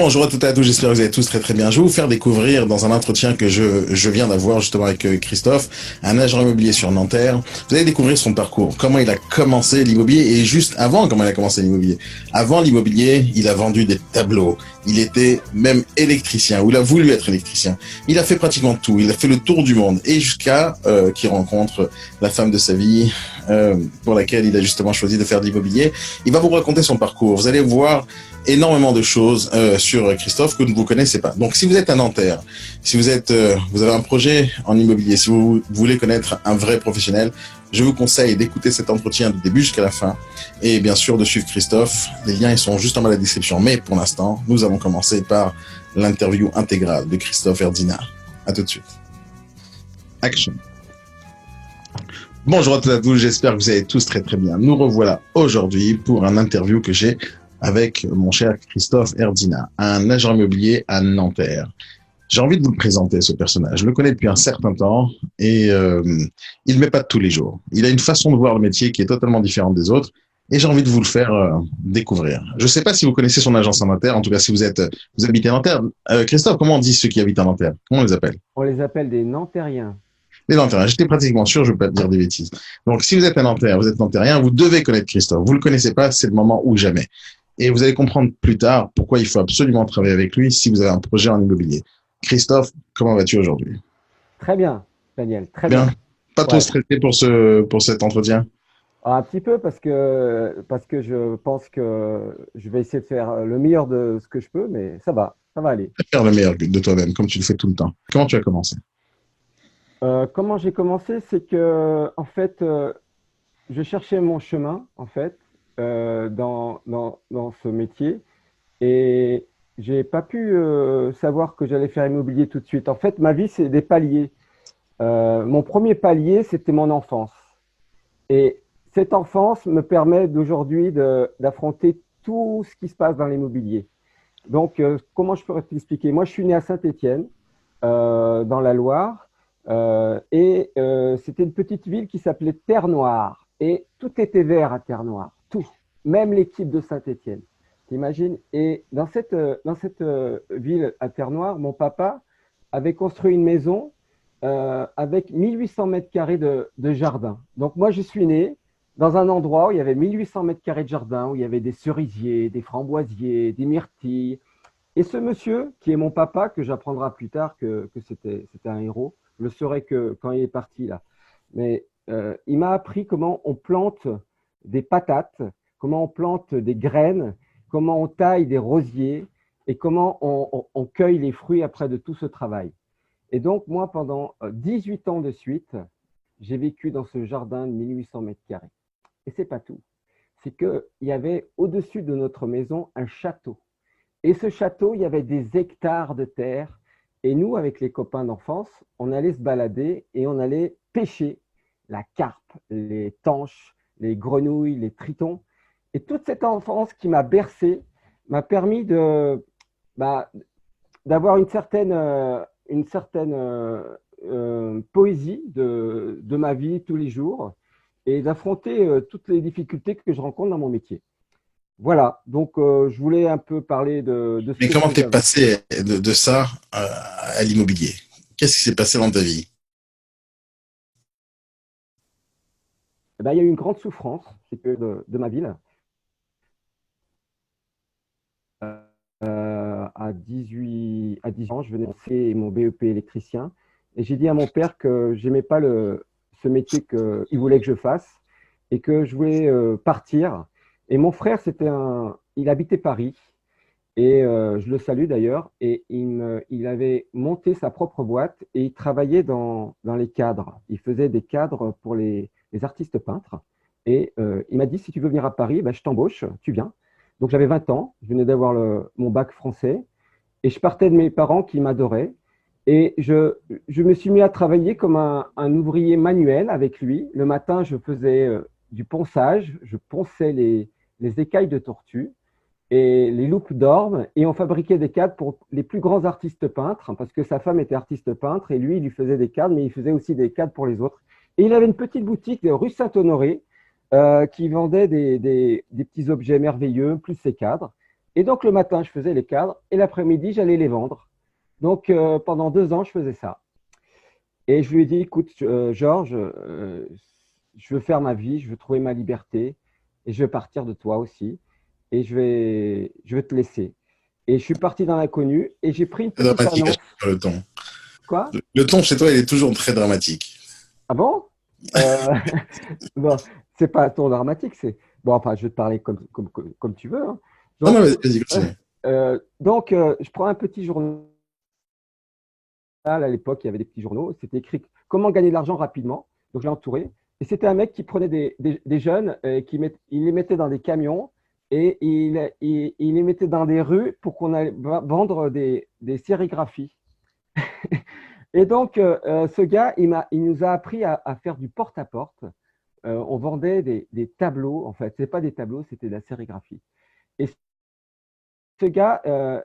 Bonjour à toutes et à tous, j'espère que vous allez tous très très bien. Je vais vous faire découvrir dans un entretien que je, je viens d'avoir justement avec euh, Christophe, un agent immobilier sur Nanterre. Vous allez découvrir son parcours, comment il a commencé l'immobilier et juste avant comment il a commencé l'immobilier. Avant l'immobilier, il a vendu des tableaux, il était même électricien, ou il a voulu être électricien. Il a fait pratiquement tout, il a fait le tour du monde et jusqu'à euh, qu'il rencontre la femme de sa vie euh, pour laquelle il a justement choisi de faire de l'immobilier. Il va vous raconter son parcours. Vous allez voir énormément de choses euh, sur Christophe que vous ne connaissez pas. Donc, si vous êtes un Nanterre, si vous êtes, euh, vous avez un projet en immobilier, si vous voulez connaître un vrai professionnel, je vous conseille d'écouter cet entretien du début jusqu'à la fin et bien sûr de suivre Christophe. Les liens ils sont juste en bas de la description. Mais pour l'instant, nous allons commencer par l'interview intégrale de Christophe Erdina. À tout de suite. Action. Bonjour à à tous, j'espère que vous allez tous très très bien. Nous revoilà aujourd'hui pour un interview que j'ai avec mon cher Christophe Erdina, un agent immobilier à Nanterre. J'ai envie de vous le présenter, ce personnage. Je le connais depuis un certain temps et euh, il ne met pas de tous les jours. Il a une façon de voir le métier qui est totalement différente des autres et j'ai envie de vous le faire euh, découvrir. Je ne sais pas si vous connaissez son agence à Nanterre, en tout cas si vous êtes vous habitez à Nanterre. Euh, Christophe, comment on dit ceux qui habitent à Nanterre? Comment on les appelle? On les appelle des Nantériens. Les Nantériens, j'étais pratiquement sûr, je ne vais pas te dire des bêtises. Donc si vous êtes un Nanterre, vous êtes Nantérien, vous devez connaître Christophe. Vous le connaissez pas, c'est le moment ou jamais. Et vous allez comprendre plus tard pourquoi il faut absolument travailler avec lui si vous avez un projet en immobilier. Christophe, comment vas-tu aujourd'hui? Très bien, Daniel, très bien. Pas trop stressé pour, ce, pour cet entretien? Un petit peu parce que, parce que je pense que je vais essayer de faire le meilleur de ce que je peux, mais ça va, ça va aller. Faire le meilleur de toi-même, comme tu le fais tout le temps. Comment tu as commencé? Euh, Comment j'ai commencé? C'est que, en fait, euh, je cherchais mon chemin, en fait, euh, dans, ce métier et j'ai pas pu euh, savoir que j'allais faire immobilier tout de suite. En fait, ma vie, c'est des paliers. Euh, mon premier palier, c'était mon enfance. Et cette enfance me permet d'aujourd'hui d'affronter tout ce qui se passe dans l'immobilier. Donc, comment je pourrais t'expliquer? Moi, je suis né à Saint-Étienne, dans la Loire, et c'était une petite ville qui s'appelait Terre-Noire. Et tout était vert à Terre-Noire tout, même l'équipe de Saint-Étienne. T'imagines? Et dans cette, euh, dans cette euh, ville à Terre-Noire, mon papa avait construit une maison euh, avec 1800 mètres carrés de, jardin. Donc moi, je suis né dans un endroit où il y avait 1800 mètres carrés de jardin, où il y avait des cerisiers, des framboisiers, des myrtilles. Et ce monsieur, qui est mon papa, que j'apprendrai plus tard que, que c'était un héros, je le saurai que quand il est parti là. Mais il m'a appris comment on plante des patates, comment on plante des graines, comment on taille des rosiers et comment on, cueille les fruits après de tout ce travail. Et donc, moi, pendant 18 euh, ans de suite, j'ai vécu dans ce jardin de 1800 mètres carrés. Et c'est pas tout. C'est qu'il y avait au-dessus de notre maison un château. Et ce château, il y avait des hectares de terre. Et nous, avec les copains d'enfance, on allait se balader et on allait pêcher la carpe, les tanches, les grenouilles, les tritons. Et toute cette enfance qui m'a bercé m'a permis de, bah, d'avoir une certaine, euh, une certaine euh, euh, poésie de, de, ma vie tous les jours et d'affronter toutes les difficultés que je rencontre dans mon métier. Voilà, donc je voulais un peu parler de, de ce Mais comment t'es passé de, de ça à l'immobilier? Qu'est-ce qui s'est passé dans ta vie? Eh ben, il y a eu une grande souffrance de, de ma ville. Euh, à, 18, à 10 ans, je venais lancer mon BEP électricien et j'ai dit à mon père que je n'aimais pas le, ce métier qu'il voulait que je fasse et que je voulais euh, partir. Et mon frère, c'était un, il habitait Paris et euh, je le salue d'ailleurs. Et il, il, avait monté sa propre boîte et il travaillait dans, dans les cadres. Il faisait des cadres pour les, les artistes peintres. Et euh, il m'a dit, si tu veux venir à Paris, ben, je t'embauche, tu viens. Donc j'avais 20 ans, je venais d'avoir mon bac français, et je partais de mes parents qui m'adoraient. Et je, je, me suis mis à travailler comme un, ouvrier manuel avec lui. Le matin, je faisais euh, du ponçage, je ponçais les, les écailles de tortue et les loupes d'orme, et on fabriquait des cadres pour les plus grands artistes peintres, parce que sa femme était artiste peintre, et lui, il lui faisait des cadres, mais il faisait aussi des cadres pour les autres. Et il avait une petite boutique rue Saint-Honoré euh, qui vendait des, des, des, petits objets merveilleux, plus ses cadres. Et donc, le matin, je faisais les cadres et l'après-midi, j'allais les vendre. Donc, euh, pendant deux ans, je faisais ça. Et je lui ai dit, écoute, euh, Georges, je veux faire ma vie, je veux trouver ma liberté et je veux partir de toi aussi. Et je vais, je vais te laisser. Et je suis parti dans l'inconnu et j'ai pris une petite dramatique annonce. le ton. Quoi? Le, le ton chez toi, il est toujours très dramatique. Ah bon? Euh, Bon, c'est pas ton dramatique, c'est bon. Enfin, je vais te parler comme comme comme, comme tu veux. hein. Non, Donc, non, vas-y, vas-y, continue. euh, donc, euh, je prends un petit journal. À l'époque, il y avait des petits journaux. C'était écrit comment gagner de l'argent rapidement. Donc, j'ai entouré. Et c'était un mec qui prenait des, des, des jeunes, et qui met, il les mettait dans des camions et il, il, il les mettait dans des rues pour qu'on allait vendre des, des sérigraphies. Et donc, euh, euh, ce gars, il, nous a appris à, faire du porte-à-porte. Euh, on vendait des, tableaux. En fait, ce pas des tableaux, c'était de la sérigraphie. Et ce gars,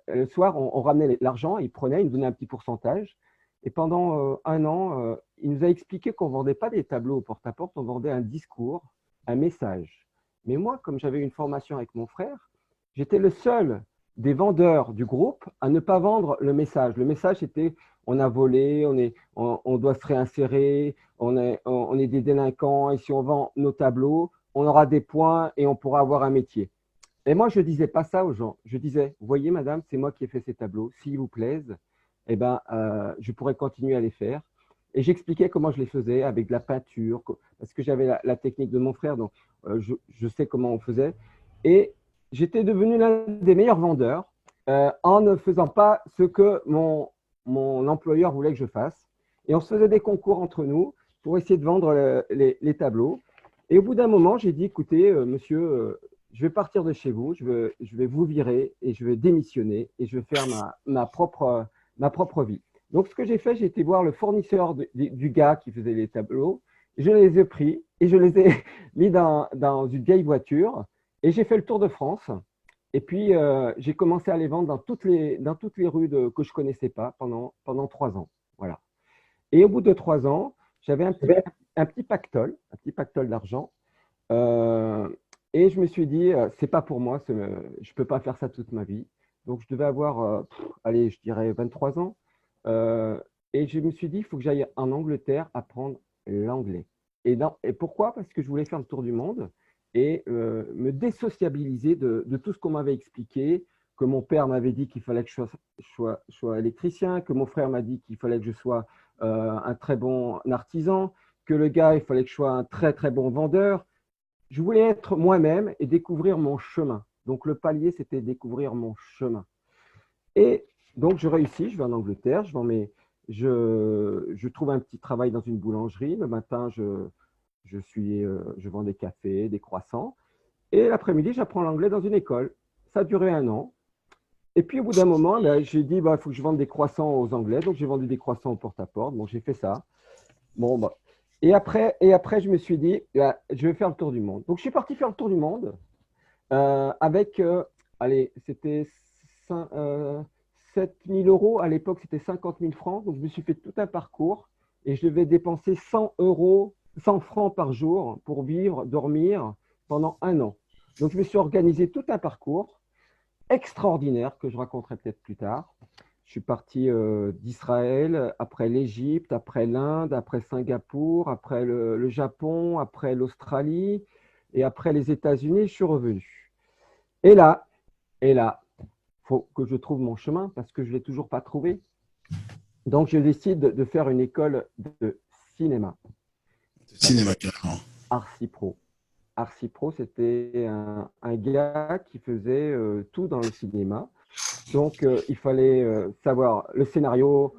le soir, on, on ramenait l'argent, il prenait, il nous donnait un petit pourcentage. Et pendant un an, il nous a expliqué qu'on ne vendait pas des tableaux au porte-à-porte, on vendait un discours, un message. Mais moi, comme j'avais une formation avec mon frère, j'étais le seul des vendeurs du groupe à ne pas vendre le message. Le message, c'était on a volé, on, est, on, doit se réinsérer, on est, on, est des délinquants, et si on vend nos tableaux, on aura des points et on pourra avoir un métier. Et moi, je ne disais pas ça aux gens. Je disais, voyez, madame, c'est moi qui ai fait ces tableaux. S'ils vous plaisent, eh ben, euh, je pourrais continuer à les faire. Et j'expliquais comment je les faisais avec de la peinture, parce que j'avais la, la technique de mon frère, donc euh, je, je sais comment on faisait. Et j'étais devenu l'un des meilleurs vendeurs euh, en ne faisant pas ce que mon, mon employeur voulait que je fasse. Et on se faisait des concours entre nous pour essayer de vendre le- les, les tableaux. Et au bout d'un moment, j'ai dit, écoutez, euh, monsieur, euh, je vais partir de chez vous, je vais, je vais vous virer et je vais démissionner et je vais faire ma, ma, propre, ma propre vie. Donc, ce que j'ai fait, j'ai été voir le fournisseur du gars qui faisait les tableaux. Je les ai pris et je les ai mis dans, dans une vieille voiture et j'ai fait le tour de France. Et puis, euh, j'ai commencé à les vendre dans toutes les, dans toutes les rues que je connaissais pas pendant, pendant trois ans. Voilà. Et au bout de trois ans, j'avais un petit, pactole, un petit pactole d'argent. Euh, et je me suis dit, euh, c'est pas pour moi, je peux pas faire ça toute ma vie. Donc, je devais avoir, allez, je dirais 23 ans. Et je me suis dit, il faut que j'aille en Angleterre apprendre l'anglais. Et, et pourquoi? Parce que je voulais faire le tour du monde et euh, me désociabiliser de, tout ce qu'on m'avait expliqué, que mon père m'avait dit qu'il fallait que je sois, électricien, que mon frère m'a dit qu'il fallait que je sois euh, un très bon artisan, que le gars, il fallait que je sois un très très bon vendeur. Je voulais être moi-même et découvrir mon chemin. Donc le palier, c'était découvrir mon chemin. Et donc je réussis, je vais en Angleterre, je, je, je trouve un petit travail dans une boulangerie. Le matin, je, je, suis, euh, je vends des cafés, des croissants. Et l'après-midi, j'apprends l'anglais dans une école. Ça a duré un an. Et puis au bout d'un moment, ben, j'ai dit, il bah, faut que je vende des croissants aux Anglais. Donc j'ai vendu des croissants au porte-à-porte. Bon, j'ai fait ça. Bon, bah. Et après, et après, je me suis dit, bah, je vais faire le tour du monde. Donc je suis parti faire le tour du monde euh, avec, euh, allez, c'était 7 000 euros. À l'époque, c'était 50 000 francs. Donc je me suis fait tout un parcours et je devais dépenser 100 euros, 100 francs par jour pour vivre, dormir pendant un an. Donc je me suis organisé tout un parcours extraordinaire que je raconterai peut-être plus tard. Je suis parti euh, d'Israël, après l'Égypte, après l'Inde, après Singapour, après le, Japon, après l'Australie et après les États-Unis. Je suis revenu. Et là, et là, faut que je trouve mon chemin parce que je ne l'ai toujours pas trouvé. Donc, je décide de faire une école de cinéma. Cinéma, carrément. Arcipro. Arcipro, c'était un, gars qui faisait euh, tout dans le cinéma. Donc, euh, il fallait euh, savoir le scénario,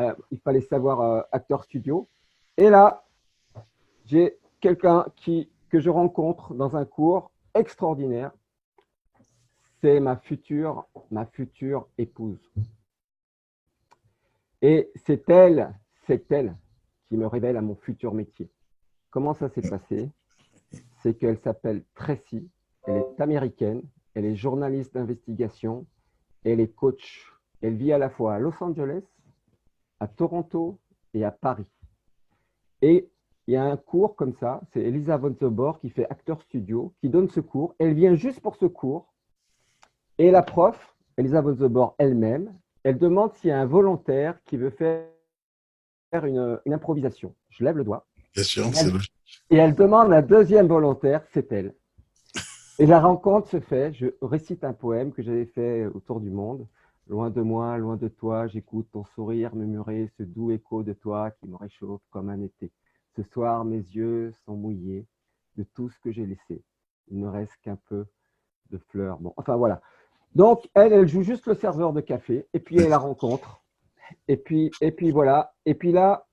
euh, il fallait savoir euh, acteur studio. Et là, j'ai quelqu'un que je rencontre dans un cours extraordinaire. C'est ma future, ma future épouse. Et c'est elle, c'est elle qui me révèle à mon futur métier. Comment ça s'est passé? C'est qu'elle s'appelle Tracy, elle est américaine, elle est journaliste d'investigation, elle est coach. Elle vit à la fois à Los Angeles, à Toronto et à Paris. Et il y a un cours comme ça, c'est Elisa von Zobor qui fait acteur studio, qui donne ce cours. Elle vient juste pour ce cours. Et la prof, Elisa Zobor elle-même, elle demande s'il y a un volontaire qui veut faire une, une improvisation. Je lève le doigt. Bien sûr, c'est logique. Et elle demande un deuxième volontaire, c'est elle. Et la rencontre se fait, je récite un poème que j'avais fait autour du monde. Loin de moi, loin de toi, j'écoute ton sourire murmurer ce doux écho de toi qui me réchauffe comme un été. Ce soir, mes yeux sont mouillés de tout ce que j'ai laissé. Il ne reste qu'un peu de fleurs. Bon, enfin voilà. Donc, elle, elle joue juste le serveur de café, et puis elle la rencontre. Et puis, et puis voilà. Et puis là,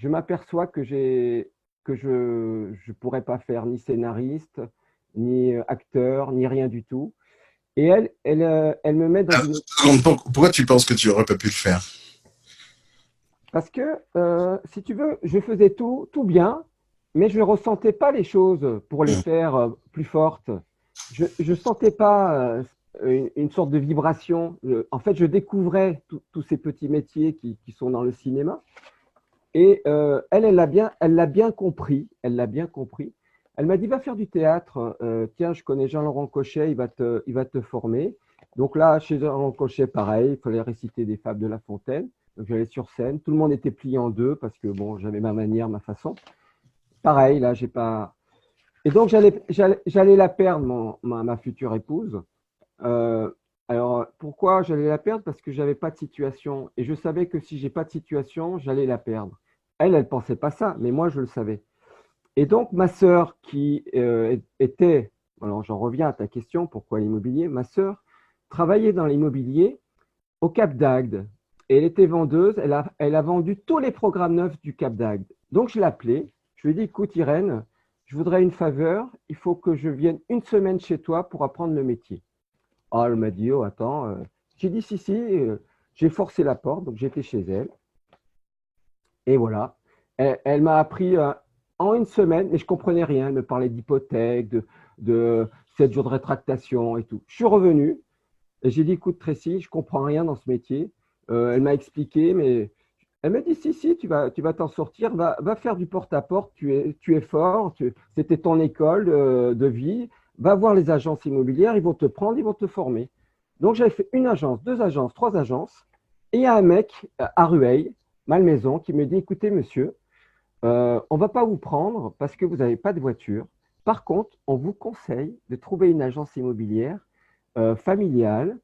je m'aperçois que, que je ne pourrais pas faire ni scénariste, ni euh, acteur, ni rien du tout. Et elle, elle, euh, elle me met dans ah, une... Pourquoi tu penses que tu n'aurais pas pu le faire? Parce que, euh, si tu veux, je faisais tout, tout bien, mais je ne ressentais pas les choses pour les mmh. faire plus fortes. Je ne sentais pas une, sorte de vibration. En fait, je découvrais tous ces petits métiers qui, qui, sont dans le cinéma. Et elle, elle l'a bien, elle l'a bien compris. Elle l'a bien compris. Elle m'a dit, va faire du théâtre. Euh, tiens, je connais Jean-Laurent Cochet, il va, te, il va te former. Donc là, chez Jean-Laurent Cochet, pareil, il fallait réciter des fables de La Fontaine. Donc j'allais sur scène. Tout le monde était plié en deux parce que bon, j'avais ma manière, ma façon. Pareil, là, j'ai pas. Et donc j'allais, j'allais, la perdre, ma, future épouse. Euh, alors pourquoi j'allais la perdre? Parce que j'avais pas de situation et je savais que si j'ai pas de situation, j'allais la perdre. Elle, elle pensait pas ça, mais moi je le savais. Et donc, ma sœur qui euh, était, alors j'en reviens à ta question, pourquoi l'immobilier? Ma sœur travaillait dans l'immobilier au Cap d'Agde. Et elle était vendeuse, elle a, elle a vendu tous les programmes neufs du Cap d'Agde. Donc, je l'ai appelée, je lui ai dit, écoute Irène, je voudrais une faveur, il faut que je vienne une semaine chez toi pour apprendre le métier. Ah, elle m'a dit, oh, attends. Euh. J'ai dit, si, si, euh, j'ai forcé la porte, donc j'étais chez elle. Et voilà. Elle, m'a appris en une semaine, mais je comprenais rien. Elle me parlait d'hypothèque, de, de 7 jours de rétractation et tout. Je suis revenu et j'ai dit, écoute Tracy, je comprends rien dans ce métier. Euh, elle m'a expliqué, mais elle m'a dit, si, si, tu vas tu vas t'en sortir, va, va, faire du porte-à-porte, tu, es, tu es fort, c'était ton école de, vie, va voir les agences immobilières, ils vont te prendre, ils vont te former. Donc j'avais fait une agence, deux agences, trois agences, et il y a un mec à Rueil, Malmaison, qui me dit, écoutez monsieur, euh, on ne va pas vous prendre parce que vous n'avez pas de voiture. Par contre, on vous conseille de trouver une agence immobilière euh, familiale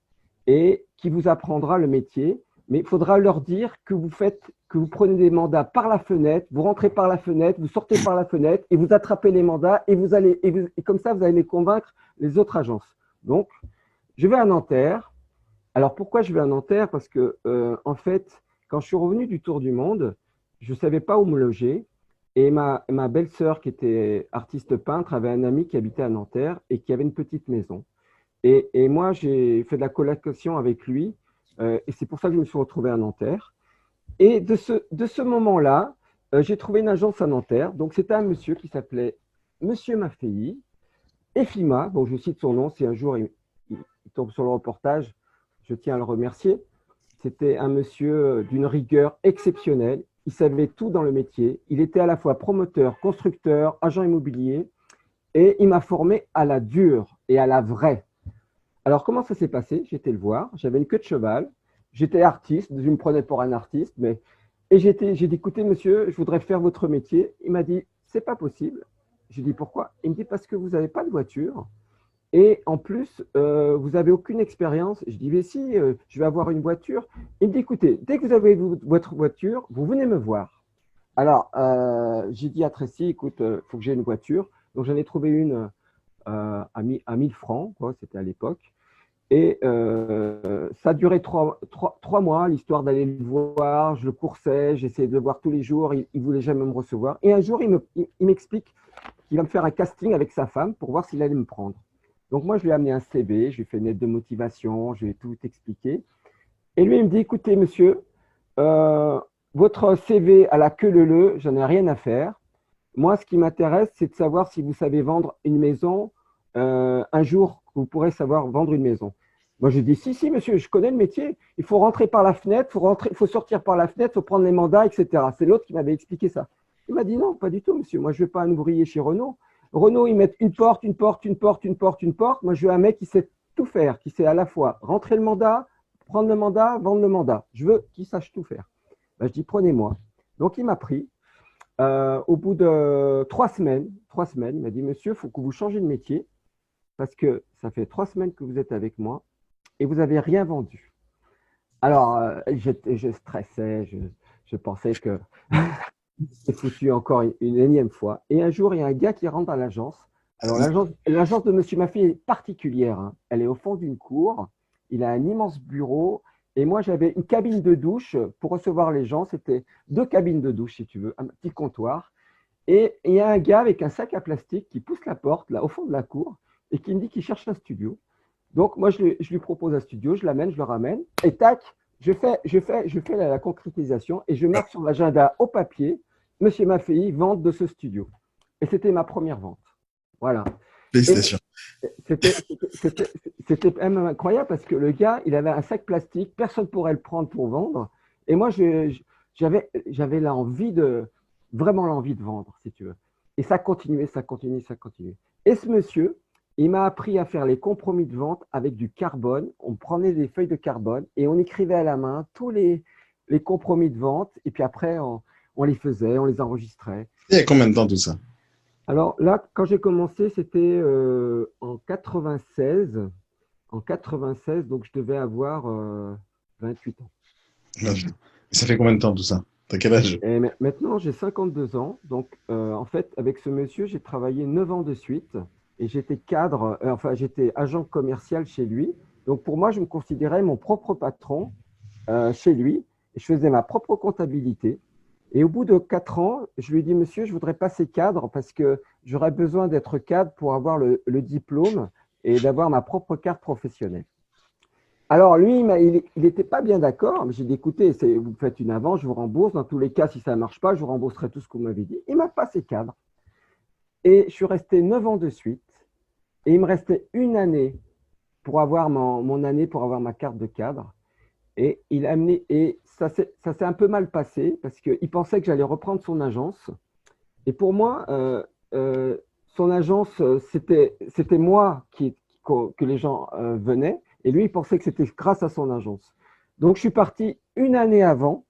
et qui vous apprendra le métier. Mais il faudra leur dire que vous faites, que vous prenez des mandats par la fenêtre, vous rentrez par la fenêtre, vous sortez par la fenêtre et vous attrapez les mandats et vous allez et, comme ça vous allez convaincre les autres agences. Donc, je vais à Nanterre. Alors pourquoi je vais à Nanterre? Parce que euh, en fait, quand je suis revenu du tour du monde, je ne savais pas où me loger. Et ma, ma belle-sœur, qui était artiste peintre, avait un ami qui habitait à Nanterre et qui avait une petite maison. Et, et moi, j'ai fait de la colocation avec lui. Euh, et c'est pour ça que je me suis retrouvé à Nanterre. Et de ce, de ce moment-là, euh, j'ai trouvé une agence à Nanterre. Donc, c'était un monsieur qui s'appelait Monsieur Maffei. Efima, bon, je cite son nom, si un jour il, il, tombe sur le reportage, je tiens à le remercier. C'était un monsieur d'une rigueur exceptionnelle il savait tout dans le métier. Il était à la fois promoteur, constructeur, agent immobilier et il m'a formé à la dure et à la vraie. Alors, comment ça s'est passé? J'étais le voir, j'avais une queue de cheval, j'étais artiste, je me prenais pour un artiste, mais. Et j'ai dit, écoutez, monsieur, je voudrais faire votre métier. Il m'a dit, c'est pas possible. J'ai dit, pourquoi? Il me dit, parce que vous n'avez pas de voiture. Et en plus, euh, vous n'avez aucune expérience. Je dis, mais si, euh, je vais avoir une voiture. Il me dit, écoutez, dès que vous avez votre voiture, vous venez me voir. Alors, euh, j'ai dit à Tracy, écoute, il faut que j'ai une voiture. Donc, j'en ai trouvé une à, à 1000 francs, c'était à l'époque. Et ça a duré trois, mois, l'histoire d'aller le voir. Je le coursais, j'essayais de le voir tous les jours. Il ne voulait jamais me recevoir. Et un jour, il m'explique qu'il va me faire un casting avec sa femme pour voir s'il allait me prendre. Donc moi, je lui ai amené un CV, je lui ai fait une lettre de motivation, je lui ai tout expliqué. Et lui, il me dit, écoutez, monsieur, euh, votre CV à la queue leu j'en ai rien à faire. Moi, ce qui m'intéresse, c'est de savoir si vous savez vendre une maison. Euh, un jour, vous pourrez savoir vendre une maison. Moi, je dis, si, si, monsieur, je connais le métier. Il faut rentrer par la fenêtre, il faut, rentrer, faut sortir par la fenêtre, il faut prendre les mandats, etc. C'est l'autre qui m'avait expliqué ça. Il m'a dit, non, pas du tout, monsieur. Moi, je ne veux pas un ouvrier chez Renault. Renault, ils mettent une porte, une porte, une porte, une porte, une porte. Moi, je veux un mec qui sait tout faire, qui sait à la fois rentrer le mandat, prendre le mandat, vendre le mandat. Je veux qu'il sache tout faire. Ben, je dis, prenez-moi. Donc, il m'a pris. Euh, au bout de trois semaines, trois semaines, il m'a dit, monsieur, il faut que vous changez de métier parce que ça fait trois semaines que vous êtes avec moi et vous n'avez rien vendu. Alors, euh, je, stressais, je, pensais que c'est foutu encore une, énième fois. Et un jour, il y a un gars qui rentre dans l'agence. Alors, l'agence de Monsieur Maffy est particulière. Hein. Elle est au fond d'une cour. Il a un immense bureau. Et moi, j'avais une cabine de douche pour recevoir les gens. C'était deux cabines de douche, si tu veux, un petit comptoir. Et il y a un gars avec un sac à plastique qui pousse la porte, là, au fond de la cour, et qui me dit qu'il cherche un studio. Donc, moi, je lui, propose un studio, je l'amène, je le ramène, et tac, je fais, je fais, je fais la, concrétisation et je marque sur l'agenda au papier, Monsieur Maffei, vente de ce studio. Et c'était ma première vente. Voilà. Félicitations. C'était même incroyable parce que le gars, il avait un sac plastique, personne ne pourrait le prendre pour vendre. Et moi, j'avais l'envie de, vraiment l'envie de vendre, si tu veux. Et ça continuait, ça continuait, ça continuait. Et ce monsieur, il m'a appris à faire les compromis de vente avec du carbone. On prenait des feuilles de carbone et on écrivait à la main tous les, les compromis de vente. Et puis après, on, les faisait, on les enregistrait. Il y a combien de temps tout ça? Alors là, quand j'ai commencé, c'était euh, en 96. En 96, donc je devais avoir 28 euh, ans. Ça fait combien de temps tout ça? T'as quel âge? Et Maintenant, j'ai 52 ans. Donc, euh, en fait, avec ce monsieur, j'ai travaillé 9 ans de suite et j'étais cadre, euh, enfin j'étais agent commercial chez lui. Donc pour moi, je me considérais mon propre patron euh, chez lui et je faisais ma propre comptabilité. Et au bout de quatre ans, je lui dit, monsieur, je voudrais passer cadre parce que j'aurais besoin d'être cadre pour avoir le, diplôme et d'avoir ma propre carte professionnelle. Alors lui, il n'était pas bien d'accord, j'ai dit, écoutez, vous faites une avance, je vous rembourse. Dans tous les cas, si ça ne marche pas, je vous rembourserai tout ce que vous m'avez dit. Il m'a passé cadre. Et je suis resté neuf ans de suite. Et il me restait une année pour avoir mon, année, pour avoir ma carte de cadre. Et il a amené, et ça s'est un peu mal passé parce qu'il pensait que j'allais reprendre son agence. Et pour moi, euh, euh, son agence, c'était moi qui, que les gens euh, venaient. Et lui, il pensait que c'était grâce à son agence. Donc, je suis parti une année avant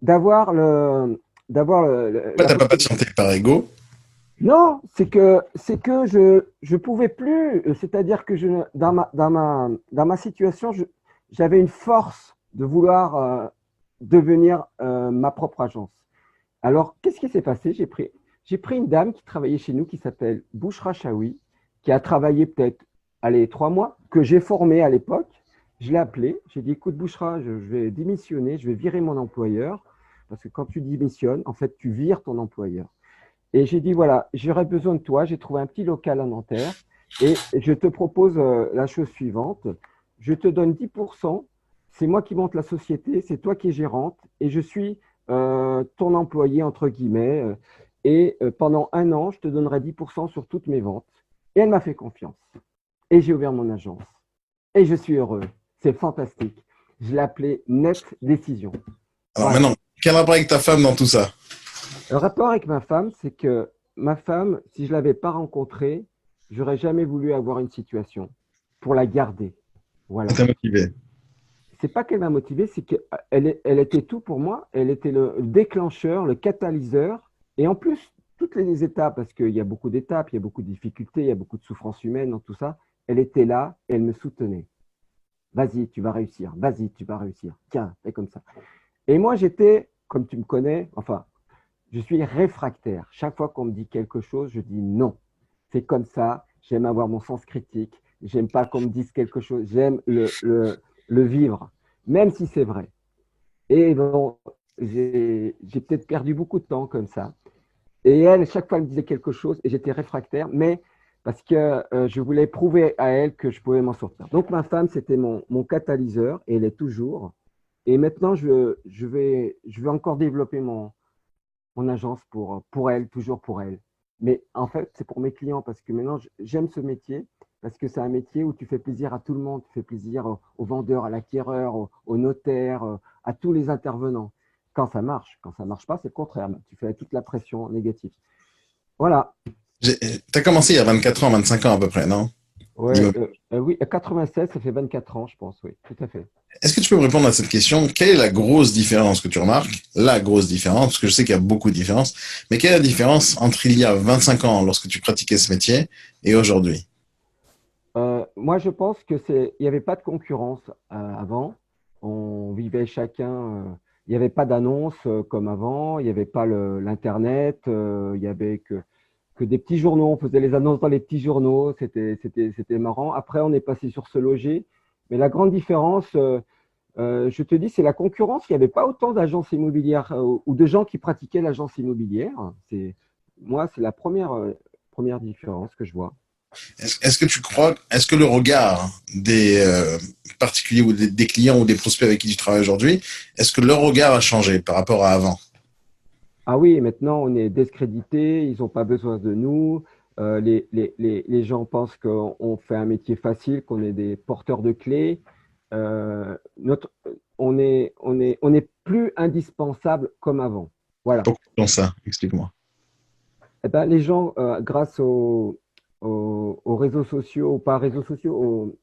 d'avoir le. D'avoir le, tu n'as pas patienté par ego? Non, c'est que c'est que je je pouvais plus. C'est-à-dire que je dans ma dans ma dans ma situation, j'avais une force de vouloir euh, devenir euh, ma propre agence. Alors, qu'est-ce qui s'est passé? J'ai pris j'ai pris une dame qui travaillait chez nous qui s'appelle Bouchra Chaoui, qui a travaillé peut-être allez trois mois, que j'ai formé à l'époque. Je l'ai appelée. J'ai dit écoute Bouchra, je, je vais démissionner, je vais virer mon employeur parce que quand tu démissionnes, en fait, tu vires ton employeur. Et j'ai dit, voilà, j'aurais besoin de toi. J'ai trouvé un petit local à Nanterre. Et je te propose euh, la chose suivante. Je te donne 10%. C'est moi qui monte la société. C'est toi qui es gérante. Et je suis euh, ton employé, entre guillemets. Et euh, pendant un an, je te donnerai 10% sur toutes mes ventes. Et elle m'a fait confiance. Et j'ai ouvert mon agence. Et je suis heureux. C'est fantastique. Je l'ai appelé Net Décision. Alors maintenant, quel rapport avec ta femme dans tout ça? Le rapport avec ma femme, c'est que ma femme, si je ne l'avais pas rencontrée, j'aurais jamais voulu avoir une situation pour la garder. Voilà. T'as motivé. C'est pas qu'elle m'a motivé, c'est qu'elle elle était tout pour moi. Elle était le déclencheur, le catalyseur. Et en plus, toutes les étapes, parce qu'il y a beaucoup d'étapes, il y a beaucoup de difficultés, il y a beaucoup de souffrances humaines dans tout ça, elle était là et elle me soutenait. Vas-y, tu vas réussir. Vas-y, tu vas réussir. Tiens, fais comme ça. Et moi, j'étais, comme tu me connais, enfin, je suis réfractaire. Chaque fois qu'on me dit quelque chose, je dis non. C'est comme ça. J'aime avoir mon sens critique. J'aime pas qu'on me dise quelque chose. J'aime le, le, vivre, même si c'est vrai. Et bon, j'ai peut-être perdu beaucoup de temps comme ça. Et elle, chaque fois, elle me disait quelque chose et j'étais réfractaire, mais parce que euh, je voulais prouver à elle que je pouvais m'en sortir. Donc, ma femme, c'était mon, mon, catalyseur et elle est toujours. Et maintenant, je, je, vais, je vais encore développer mon, agence pour, pour elle, toujours pour elle. Mais en fait, c'est pour mes clients parce que maintenant, j'aime ce métier parce que c'est un métier où tu fais plaisir à tout le monde. Tu fais plaisir aux, vendeurs, à l'acquéreur, aux, notaires, à tous les intervenants. Quand ça marche, quand ça marche pas, c'est le contraire. Tu fais toute la pression négative. Voilà. Tu commencé il y a 24 ans, 25 ans à peu près, non? Oui, 96, ça fait 24 ans, je pense, oui, tout à fait. Est-ce que tu peux me répondre à cette question? Quelle est la grosse différence que tu remarques? La grosse différence, parce que je sais qu'il y a beaucoup de différences, mais quelle est la différence entre il y a 25 ans, lorsque tu pratiquais ce métier, et aujourd'hui? Moi, je pense que c'est, il n'y avait pas de concurrence avant. On vivait chacun il n'y avait pas d'annonce euh, comme avant, il n'y avait pas l'Internet, euh, il y avait que, que des petits journaux, on faisait les annonces dans les petits journaux, c'était marrant. Après, on est passé sur se loger. Mais la grande différence, euh, je te dis, c'est la concurrence. Il n'y avait pas autant d'agences immobilières ou de gens qui pratiquaient l'agence immobilière. Moi, c'est la première, première différence que je vois. Est-ce que tu crois, est-ce que le regard des euh, particuliers ou des, clients ou des prospects avec qui tu travailles aujourd'hui, est-ce que leur regard a changé par rapport à avant? Ah oui, maintenant on est discrédité, ils n'ont pas besoin de nous. Euh, les, les, les, gens pensent qu'on fait un métier facile, qu'on est des porteurs de clés. Euh, notre, on est, on est, on est plus indispensable comme avant. Voilà. Pourquoi ça? Explique-moi. Eh ben, les gens, grâce au, aux, réseaux sociaux, pas réseaux sociaux, aux,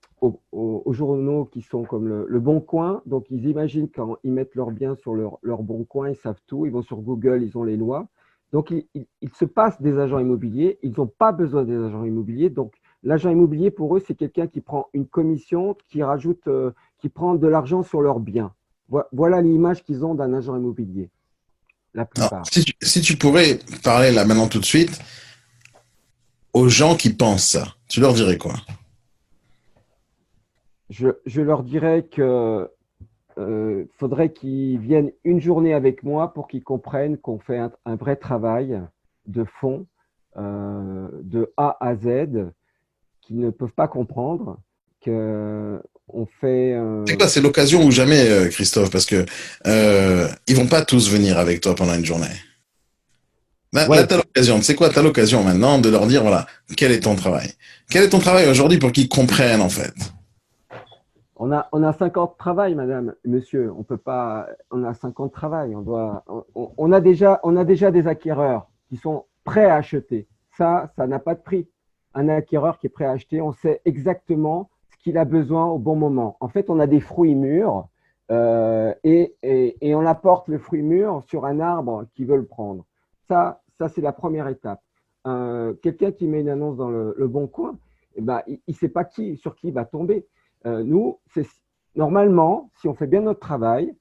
journaux qui sont comme le, Bon Coin. Donc, ils imaginent quand ils mettent leurs biens sur leur, leur, Bon Coin, ils savent tout. Ils vont sur Google, ils ont les lois. Donc, ils, se passent des agents immobiliers. Ils n'ont pas besoin des agents immobiliers. Donc, l'agent immobilier, pour eux, c'est quelqu'un qui prend une commission, qui rajoute, euh, qui prend de l'argent sur leurs biens. Voilà l'image qu'ils ont d'un agent immobilier. La plupart. si, tu, si tu pourrais parler là maintenant tout de suite aux gens qui pensent ça, tu leur dirais quoi? Je, leur dirais que euh, faudrait qu'ils viennent une journée avec moi pour qu'ils comprennent qu'on fait un, vrai travail de fond, euh, de A à Z, qu'ils ne peuvent pas comprendre, que on fait. C'est l'occasion ou jamais, euh, Christophe, parce que euh, ils vont pas tous venir avec toi pendant une journée. Là, tu as l'occasion, tu sais quoi, tu as l'occasion maintenant de leur dire, voilà, quel est ton travail? Quel est ton travail aujourd'hui pour qu'ils comprennent, en fait? On a, on a 50 travail, madame, monsieur. On peut pas, on a 50 travail. On doit, on, a déjà, on a déjà des acquéreurs qui sont prêts à acheter. Ça, ça n'a pas de prix. Un acquéreur qui est prêt à acheter, on sait exactement ce qu'il a besoin au bon moment. En fait, on a des fruits mûrs euh, et, et, et on apporte le fruit mûr sur un arbre qui veut le prendre. Ça, ça, c'est la première étape. Euh, quelqu'un qui met une annonce dans le, bon coin, eh ben, il ne sait pas qui, sur qui il va tomber. Euh, nous, c'est normalement, si on fait bien notre travail,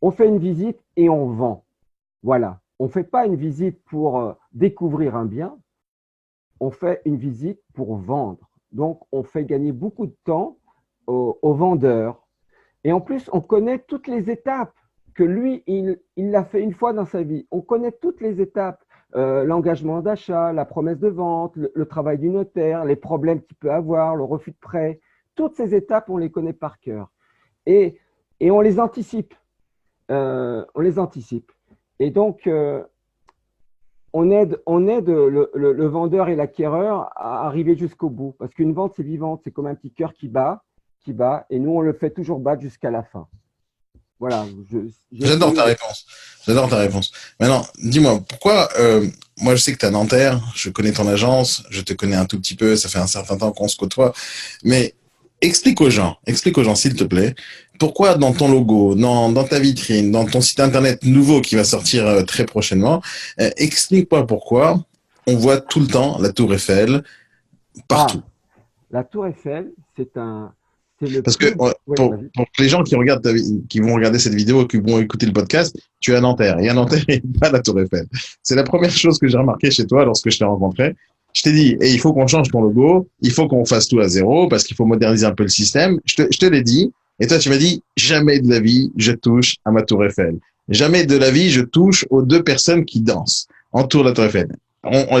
on fait une visite et on vend. Voilà. On ne fait pas une visite pour euh, découvrir un bien, on fait une visite pour vendre. Donc, on fait gagner beaucoup de temps aux vendeurs. Et en plus, on connaît toutes les étapes que lui, il l'a fait une fois dans sa vie. On connaît toutes les étapes. Euh, l'engagement d'achat, la promesse de vente, le, travail du notaire, les problèmes qu'il peut avoir, le refus de prêt. Toutes ces étapes, on les connaît par cœur. Et, et on les anticipe. Euh, on les anticipe. Et donc, euh, on aide, on aide le, le vendeur et l'acquéreur à arriver jusqu'au bout. Parce qu'une vente, c'est vivante, c'est comme un petit cœur qui bat, qui bat, et nous, on le fait toujours battre jusqu'à la fin. Voilà. J'adore ta réponse. J'adore ta réponse. Maintenant, dis-moi, pourquoi, euh, moi je sais que tu es Nanterre, je connais ton agence, je te connais un tout petit peu, ça fait un certain temps qu'on se côtoie, mais explique aux gens, explique aux gens s'il te plaît, pourquoi dans ton logo, dans, dans ta vitrine, dans ton site internet nouveau qui va sortir euh, très prochainement, euh, explique-moi pourquoi on voit tout le temps la tour Eiffel partout. Ah, la tour Eiffel, c'est un, parce que pour, les gens qui regardent qui vont regarder cette vidéo, qui vont écouter le podcast, tu es à Nanterre. Et à Nanterre, il n'y a pas la Tour Eiffel. C'est la première chose que j'ai remarqué chez toi lorsque je t'ai rencontré. Je t'ai dit, et il faut qu'on change ton logo, il faut qu'on fasse tout à zéro parce qu'il faut moderniser un peu le système. Je te, je te l'ai dit. Et toi, tu m'as dit, jamais de la vie, je touche à ma Tour Eiffel. Jamais de la vie, je touche aux deux personnes qui dansent autour de la Tour Eiffel.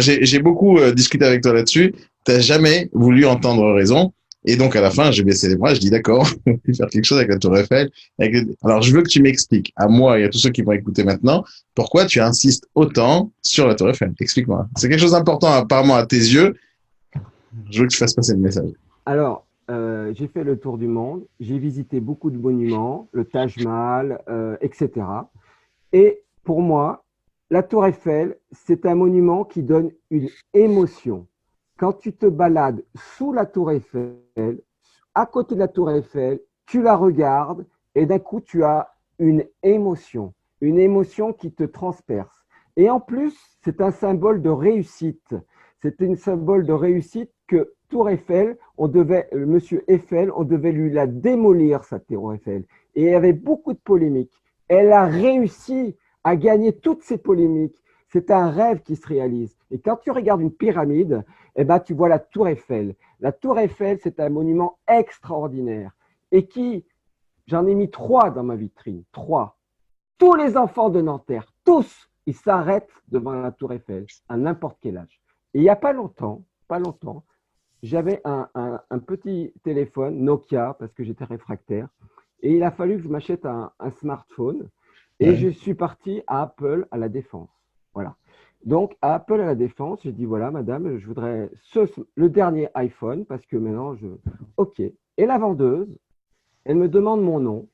J'ai beaucoup euh, discuté avec toi là-dessus. Tu n'as jamais voulu entendre raison. Et donc, à la fin, j'ai baissé les bras, je dis d'accord, on va faire quelque chose avec la Tour Eiffel. Alors, je veux que tu m'expliques, à moi et à tous ceux qui vont écouter maintenant, pourquoi tu insistes autant sur la Tour Eiffel. Explique-moi. C'est quelque chose d'important, apparemment, à tes yeux. Je veux que tu fasses passer le message. Alors, euh, j'ai fait le tour du monde, j'ai visité beaucoup de monuments, le Taj Mahal, euh, etc. Et pour moi, la Tour Eiffel, c'est un monument qui donne une émotion. quand tu te balades sous la tour Eiffel, à côté de la tour Eiffel, tu la regardes et d'un coup, tu as une émotion, une émotion qui te transperce. Et en plus, c'est un symbole de réussite. C'est un symbole de réussite que Tour Eiffel, on devait, euh, Monsieur Eiffel, on devait lui la démolir, sa Tour Eiffel. Et il y avait beaucoup de polémiques. Elle a réussi à gagner toutes ces polémiques. C'est un rêve qui se réalise. Et quand tu regardes une pyramide, eh ben, tu vois la Tour Eiffel. La Tour Eiffel, c'est un monument extraordinaire. Et qui, j'en ai mis trois dans ma vitrine, trois. Tous les enfants de Nanterre, tous, ils s'arrêtent devant la Tour Eiffel à n'importe quel âge. Et il n'y a pas longtemps, pas longtemps, j'avais un, petit téléphone Nokia parce que j'étais réfractaire. Et il a fallu que je m'achète un, smartphone. Et je suis parti à Apple à la Défense. Voilà. Donc, à Apple à la Défense, j'ai dit voilà, madame, je voudrais le dernier iPhone parce que maintenant, je. OK. Et la vendeuse, elle me demande mon nom.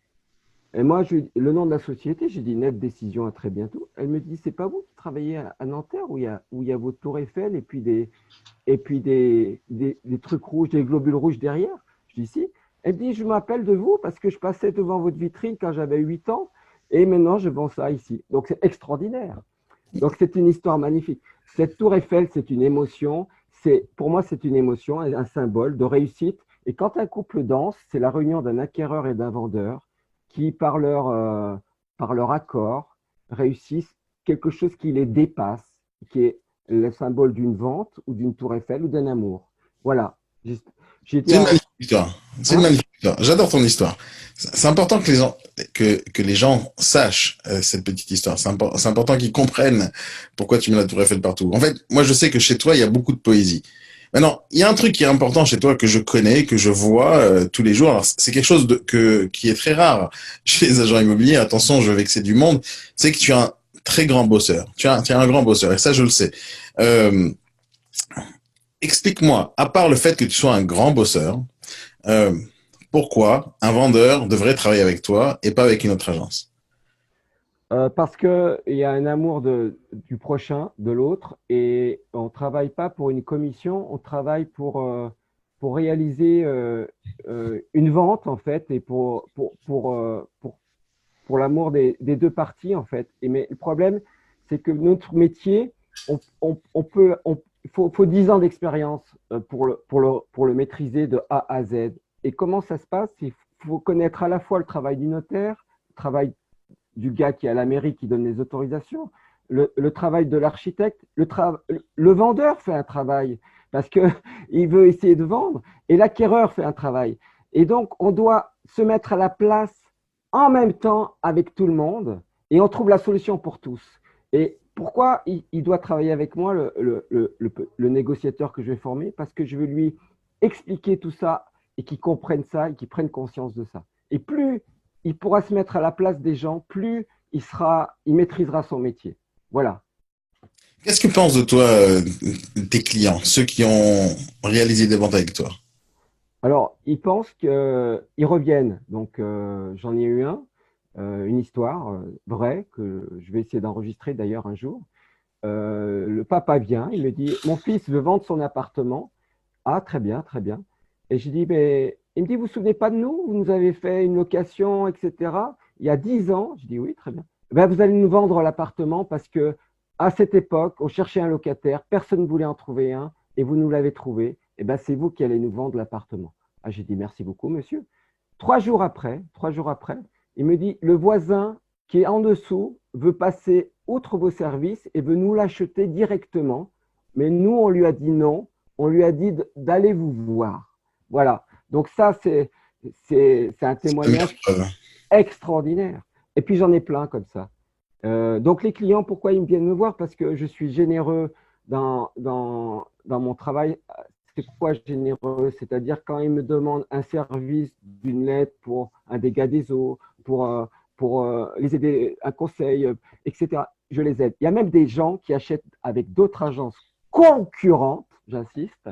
Et moi, je, le nom de la société, j'ai dit net décision à très bientôt. Elle me dit c'est pas vous qui travaillez à, Nanterre où il y a où il y a votre tour Eiffel et puis des et puis des, des, trucs rouges, des globules rouges derrière? Je dis si. Elle dit je m'appelle de vous parce que je passais devant votre vitrine quand j'avais 8 ans et maintenant je vends ça ici. Donc c'est extraordinaire. Donc c'est une histoire magnifique. Cette tour Eiffel, c'est une émotion. C'est pour moi c'est une émotion, un symbole de réussite. Et quand un couple danse, c'est la réunion d'un acquéreur et d'un vendeur qui, par leur, euh, par leur accord, réussissent quelque chose qui les dépasse, qui est le symbole d'une vente ou d'une tour Eiffel ou d'un amour. Voilà. C'est une magnifique histoire. C'est une hein magnifique histoire. J'adore ton histoire. C'est important que les gens, que, que les gens sachent euh, cette petite histoire. C'est important qu'ils comprennent pourquoi tu mets la tour Eiffel partout. En fait, moi, je sais que chez toi, il y a beaucoup de poésie. Maintenant, il y a un truc qui est important chez toi que je connais, que je vois euh, tous les jours. Alors, c'est quelque chose de, que, qui est très rare chez les agents immobiliers. Attention, je vais vexer du monde. C'est que tu es un très grand bosseur. Tu es un, tu es un grand bosseur. Et ça, je le sais. Euh, Explique-moi, à part le fait que tu sois un grand bosseur, euh, pourquoi un vendeur devrait travailler avec toi et pas avec une autre agence? Euh, parce qu'il y a un amour de, du prochain, de l'autre, et on ne travaille pas pour une commission, on travaille pour, euh, pour réaliser une vente, en fait, et pour, pour, pour, pour, pour l'amour des, des, deux parties, en fait. Et, mais le problème, c'est que notre métier, on, on, on peut, il faut, faut 10 ans d'expérience pour le, pour, le, pour le maîtriser de A à Z. Et comment ça se passe? Il faut connaître à la fois le travail du notaire, le travail du gars qui est à la mairie qui donne les autorisations, le, travail de l'architecte, le, le vendeur fait un travail parce qu'il veut essayer de vendre et l'acquéreur fait un travail. Et donc, on doit se mettre à la place en même temps avec tout le monde et on trouve la solution pour tous. Et pourquoi il, il doit travailler avec moi, le, le, négociateur que je vais former? Parce que je vais lui expliquer tout ça et qu'il comprenne ça et qu'il prenne conscience de ça. Et plus il pourra se mettre à la place des gens, plus il sera, il maîtrisera son métier. Voilà. Qu'est-ce que pensent de toi euh, tes clients, ceux qui ont réalisé des ventes avec toi? Alors, ils pensent qu'ils reviennent. Donc, euh, j'en ai eu un, une histoire vraie que je vais essayer d'enregistrer d'ailleurs un jour. le papa vient, il me dit Mon fils veut vendre son appartement. Ah, très bien, très bien. Et je dis Mais il me dit, vous vous souvenez pas de nous? Vous nous avez fait une location, etc. Il y a dix ans. Je dis, oui, très bien. Ben, vous allez nous vendre l'appartement parce que à cette époque, on cherchait un locataire, personne ne voulait en trouver un, et vous nous l'avez trouvé. Et ben, c'est vous qui allez nous vendre l'appartement. Ah, j'ai dit, merci beaucoup, monsieur. Trois jours après, trois jours après, il me dit, le voisin qui est en dessous veut passer outre vos services et veut nous l'acheter directement. Mais nous, on lui a dit non. On lui a dit d'aller vous voir. Voilà. Donc ça, c'est un témoignage extraordinaire. Et puis j'en ai plein comme ça. Euh, donc les clients, pourquoi ils viennent me voir? Parce que je suis généreux dans, dans, dans mon travail. C'est pourquoi généreux? C'est-à-dire quand ils me demandent un service d'une lettre pour un dégât des eaux, pour, euh, pour euh, les aider, un conseil, etc., je les aide. Il y a même des gens qui achètent avec d'autres agences concurrentes, j'insiste,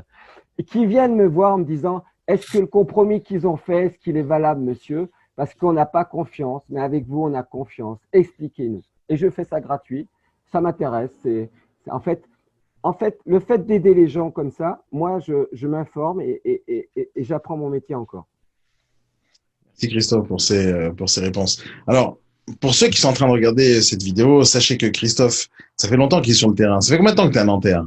et qui viennent me voir en me disant est-ce que le compromis qu'ils ont fait, est-ce qu'il est valable, monsieur? Parce qu'on n'a pas confiance, mais avec vous, on a confiance. Expliquez-nous. Et je fais ça gratuit. Ça m'intéresse. En fait, en fait, le fait d'aider les gens comme ça, moi, je, m'informe et, j'apprends mon métier encore. Merci Christophe pour ces, euh, pour ces réponses. Alors, pour ceux qui sont en train de regarder cette vidéo, sachez que Christophe, ça fait longtemps qu'il est sur le terrain. Ça fait combien de temps que tu es à Nanterre?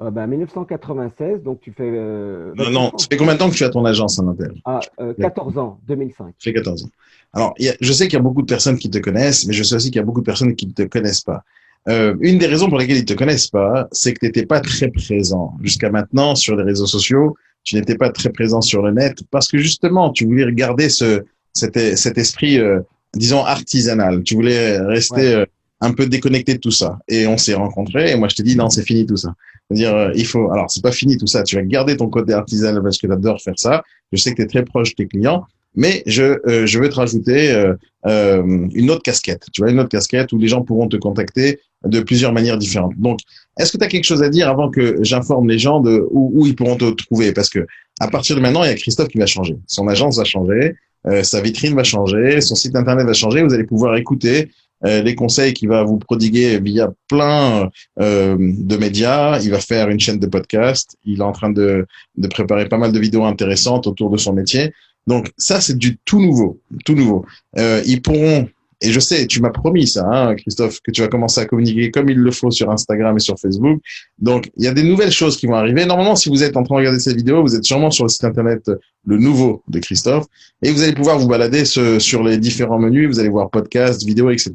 Euh, bah, 1996, donc tu fais. Euh, non, non, ça fait combien de temps que tu as ton agence à Nanterre? Ah, 14 ans, 2005. Ça fait 14 ans. Alors, je sais qu'il y a beaucoup de personnes qui te connaissent, mais je sais aussi qu'il y a beaucoup de personnes qui ne te connaissent pas. Euh, une des raisons pour lesquelles ils te connaissent pas, c'est que tu n'étais pas très présent jusqu'à maintenant sur les réseaux sociaux. Tu n'étais pas très présent sur le net parce que justement, tu voulais regarder ce cet, cet esprit, euh, disons artisanal. Tu voulais rester euh, un peu déconnecté de tout ça. Et on s'est rencontrés et moi je t'ai dit non, c'est fini tout ça. C'est-à-dire, euh, il faut. Alors, c'est pas fini tout ça. Tu vas garder ton côté artisanal parce que tu adores faire ça. Je sais que tu es très proche de tes clients, mais je, euh, je veux te rajouter euh, euh, une autre casquette. Tu vois, une autre casquette où les gens pourront te contacter de plusieurs manières différentes. Donc, est-ce que tu as quelque chose à dire avant que j'informe les gens de où, ils pourront te trouver? Parce que à partir de maintenant, il y a Christophe qui va changer. Son agence va changer, sa vitrine va changer, son site internet va changer. Vous allez pouvoir écouter les conseils qu'il va vous prodiguer via plein euh, de médias. Il va faire une chaîne de podcast. Il est en train de, de préparer pas mal de vidéos intéressantes autour de son métier. Donc ça, c'est du tout nouveau, tout nouveau. Euh, ils pourront, et je sais, tu m'as promis ça, hein, Christophe, que tu vas commencer à communiquer comme il le faut sur Instagram et sur Facebook. Donc il y a des nouvelles choses qui vont arriver. Normalement, si vous êtes en train de regarder cette vidéo, vous êtes sûrement sur le site internet le nouveau de Christophe, et vous allez pouvoir vous balader sur les différents menus. Vous allez voir podcast, vidéo, etc.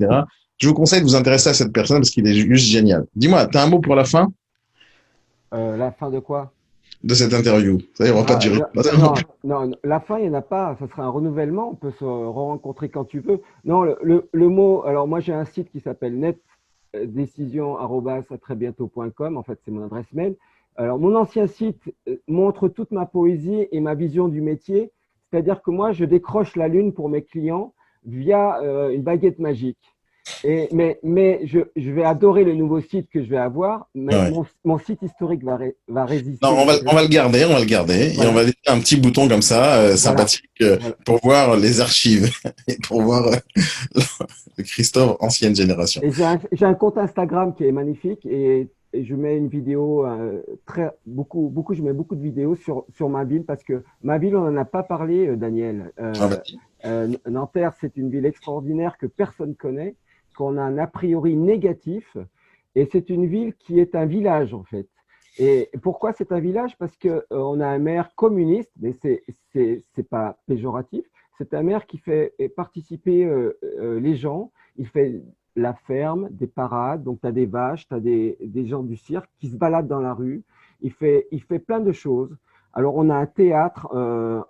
Je vous conseille de vous intéresser à cette personne parce qu'il est juste génial. Dis-moi, tu as un mot pour la fin? Euh, La fin de quoi? De cette interview. Ça ira pas durer. Non, non, la fin, il n'y en a pas. Ça sera un renouvellement. On peut se rencontrer quand tu veux. Non, le, le, mot. Alors, moi, j'ai un site qui s'appelle netdécision.com. En fait, c'est mon adresse mail. Alors, mon ancien site euh, montre toute ma poésie et ma vision du métier. C'est-à-dire que moi, je décroche la lune pour mes clients via euh, une baguette magique. Et, mais mais je, je, vais adorer le nouveau site que je vais avoir. Mais mon, mon, site historique va, va résister. Non, on va, on va le garder, on va le garder. Et on va laisser un petit bouton comme ça, euh, sympathique, euh, pour voir les archives et pour voir euh, le Christophe ancienne génération. J'ai un, un, compte Instagram qui est magnifique et, et je mets une vidéo très beaucoup beaucoup je mets beaucoup de vidéos sur sur ma ville parce que ma ville on en a pas parlé Daniel. Ah, Nanterre c'est une ville extraordinaire que personne connaît qu'on a un a priori négatif. Et c'est une ville qui est un village, en fait. Et pourquoi c'est un village? Parce qu'on euh, a un maire communiste, mais c'est c'est pas péjoratif. C'est un maire qui fait participer euh, euh, les gens. Il fait la ferme, des parades. Donc, tu as des vaches, tu as des, des, gens du cirque qui se baladent dans la rue. Il fait, il fait plein de choses. Alors, on a un théâtre,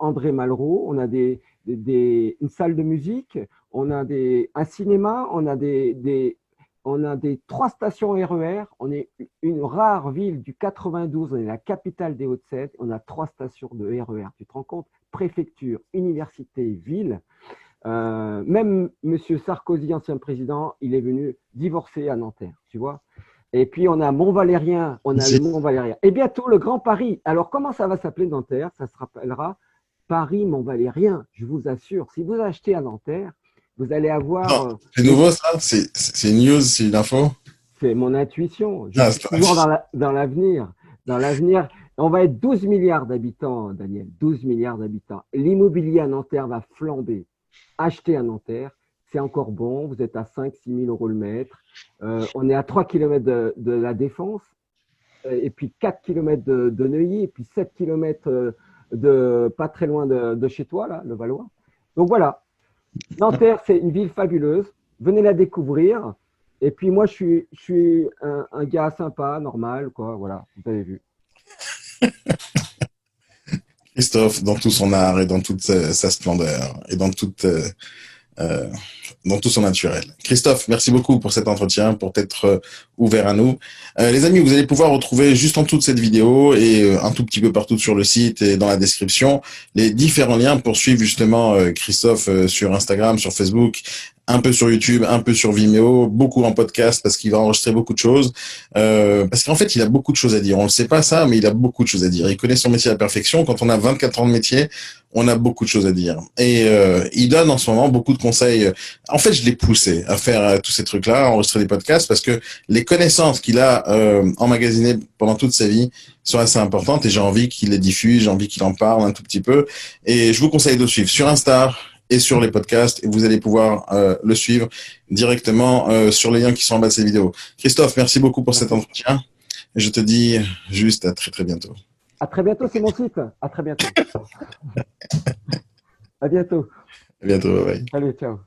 André Malraux, on a des, des, une salle de musique, on a des, un cinéma, on a des, des, on a des trois stations RER. E on est une rare ville du 92. On est la capitale des Hauts-de-Seine. On a trois stations de RER. E tu te rends compte? Préfecture, université, ville. Euh, même Monsieur Sarkozy, ancien président, il est venu divorcer à Nanterre. Tu vois? Et puis on a Mont-Valérien. On a le Mont-Valérien. Et bientôt le Grand Paris. Alors comment ça va s'appeler Nanterre? Ça se rappellera Paris Mont-Valérien. Je vous assure. Si vous achetez à Nanterre, vous allez avoir. Euh, c'est nouveau ça? C'est news, c'est une info? C'est mon intuition. Je ah, suis toujours dans l'avenir. dans l'avenir, on va être 12 milliards d'habitants, Daniel. 12 milliards d'habitants. L'immobilier à Nanterre va flamber. Acheter à Nanterre, c'est encore bon. Vous êtes à 5 6 000 euros le mètre. Euh, on est à 3 km de, la Défense. Et puis 4 km de, Neuilly. Et puis 7 km de, pas très loin de, de chez toi, là, le Valois. Donc voilà, Nanterre, c'est une ville fabuleuse. Venez la découvrir. Et puis moi, je suis, je suis un, gars sympa, normal, quoi. Voilà, vous avez vu. Christophe, dans tout son art et dans toute sa, splendeur et dans toute euh, dans tout son naturel. Christophe, merci beaucoup pour cet entretien, pour t'être euh, ouvert à nous. Euh, les amis, vous allez pouvoir retrouver juste en dessous de cette vidéo et euh, un tout petit peu partout sur le site et dans la description les différents liens pour suivre justement Christophe sur Instagram, sur Facebook, un peu sur YouTube, un peu sur Vimeo, beaucoup en podcast parce qu'il va enregistrer beaucoup de choses. Euh, parce qu'en fait, il a beaucoup de choses à dire. On ne sait pas ça, mais il a beaucoup de choses à dire. Il connaît son métier à la perfection. Quand on a 24 ans de métier, on a beaucoup de choses à dire. Et euh, il donne en ce moment beaucoup de conseils. En fait, je l'ai poussé à faire euh, tous ces trucs-là, à enregistrer des podcasts, parce que les connaissances qu'il a euh, emmagasinées pendant toute sa vie sont assez importantes et j'ai envie qu'il les diffuse, j'ai envie qu'il en parle un tout petit peu. Et je vous conseille de le suivre sur Insta, et sur les podcasts et vous allez pouvoir euh, le suivre directement euh, sur les liens qui sont en bas de cette vidéo. Christophe, merci beaucoup pour cet entretien. Et je te dis juste à très très bientôt. À très bientôt, c'est mon site. À très bientôt. à bientôt. À bientôt, bye. Ciao.